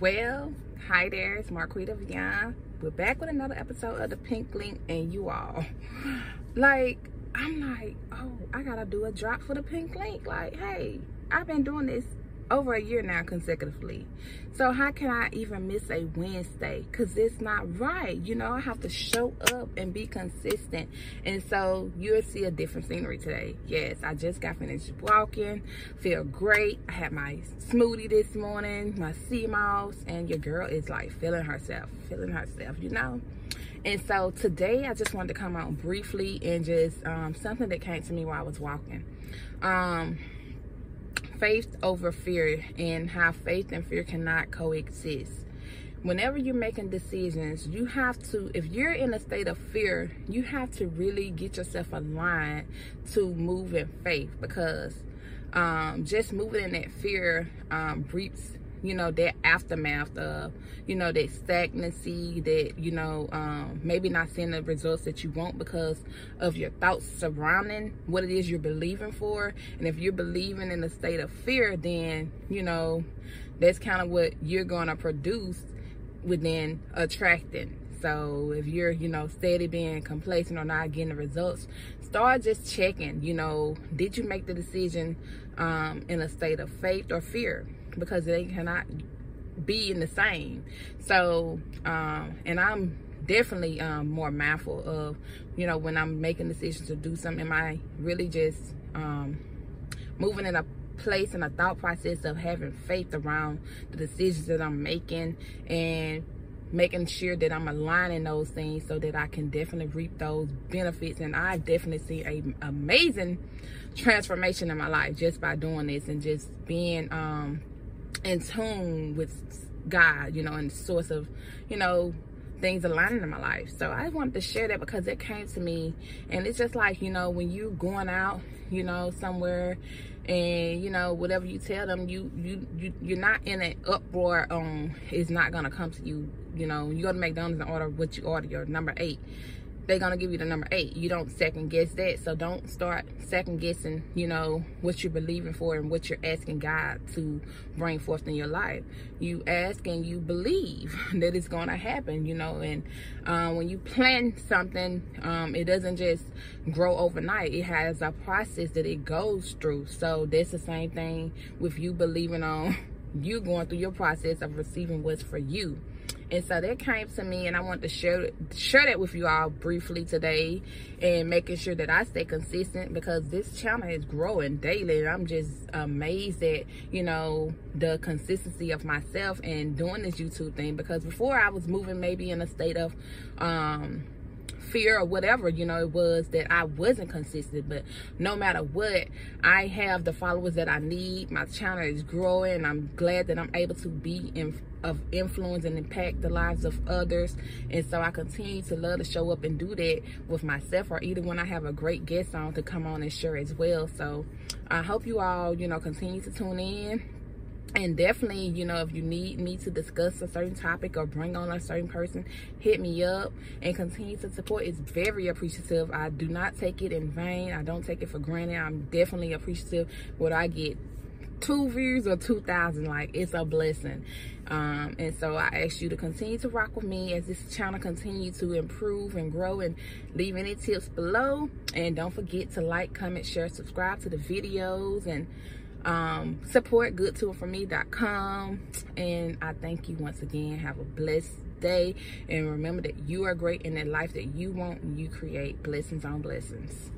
Well, hi there, it's Marquita Veon. We're back with another episode of the Pink Link and you all. Like, I'm like, oh, I gotta do a drop for the Pink Link. Like, hey, I've been doing this over a year now consecutively. So how can I even miss a Wednesday? Because it's not right. You know, I have to show up and be consistent. And so you'll see a different scenery today. Yes, I just got finished walking. Feel great. I had my smoothie this morning, my sea moss, and your girl is like feeling herself, feeling herself, you know? And so today I just wanted to come out briefly and just um, something that came to me while I was walking. Um, faith over fear and how faith and fear cannot coexist. Whenever you're making decisions, you have to, if you're in a state of fear, you have to really get yourself aligned to move in faith because um, just moving in that fear um, reaps you know that aftermath of you know that stagnancy that you know um, maybe not seeing the results that you want because of your thoughts surrounding what it is you're believing for. And if you're believing in a state of fear then you know that's kind of what you're going to produce within attracting. So if you're you know steady being complacent or not getting the results start just checking you know did you make the decision um, in a state of faith or fear because they cannot be in the same. So, um, and I'm definitely um, more mindful of, you know, when I'm making decisions to do something, am I really just um, moving in a place and a thought process of having faith around the decisions that I'm making and making sure that I'm aligning those things so that I can definitely reap those benefits. And I've definitely see a amazing transformation in my life just by doing this and just being um, in tune with God, you know, and the source of, you know, things aligning in my life. So I wanted to share that because it came to me and it's just like, you know, when you going out, you know, somewhere and you know, whatever you tell them, you you, you you're not in an uproar um it's not gonna come to you, you know, you go to McDonald's and order what you order, your number eight they're gonna give you the number eight. You don't second guess that. So don't start second guessing, you know, what you're believing for and what you're asking God to bring forth in your life. You ask and you believe that it's gonna happen, you know, and uh, when you plan something, um, it doesn't just grow overnight. It has a process that it goes through. So that's the same thing with you believing on you going through your process of receiving what's for you and so that came to me and i want to share share that with you all briefly today and making sure that i stay consistent because this channel is growing daily. I'm just amazed at you know the consistency of myself and doing this youtube thing because before i was moving maybe in a state of um fear or whatever you know it was that i wasn't consistent. But no matter what i have the followers that i need. My channel is growing. I'm glad that i'm able to be in of influence and impact the lives of others. And so i continue to love to show up and do that with myself or either when i have a great guest on to come on and share as well. So i hope you all you know continue to tune in and definitely you know if you need me to discuss a certain topic or bring on a certain person hit me up and continue to support. It's very appreciative. I do not take it in vain. I don't take it for granted. I'm definitely appreciative what i get two views or 2,000 like it's a blessing. Um, and so I ask you to continue to rock with me as this channel continue to improve and grow and leave any tips below. And don't forget to like comment share subscribe to the videos and um, support goodtoitforme.com and I thank you once again. Have a blessed day. And remember that you are great in that life that you want you create blessings on blessings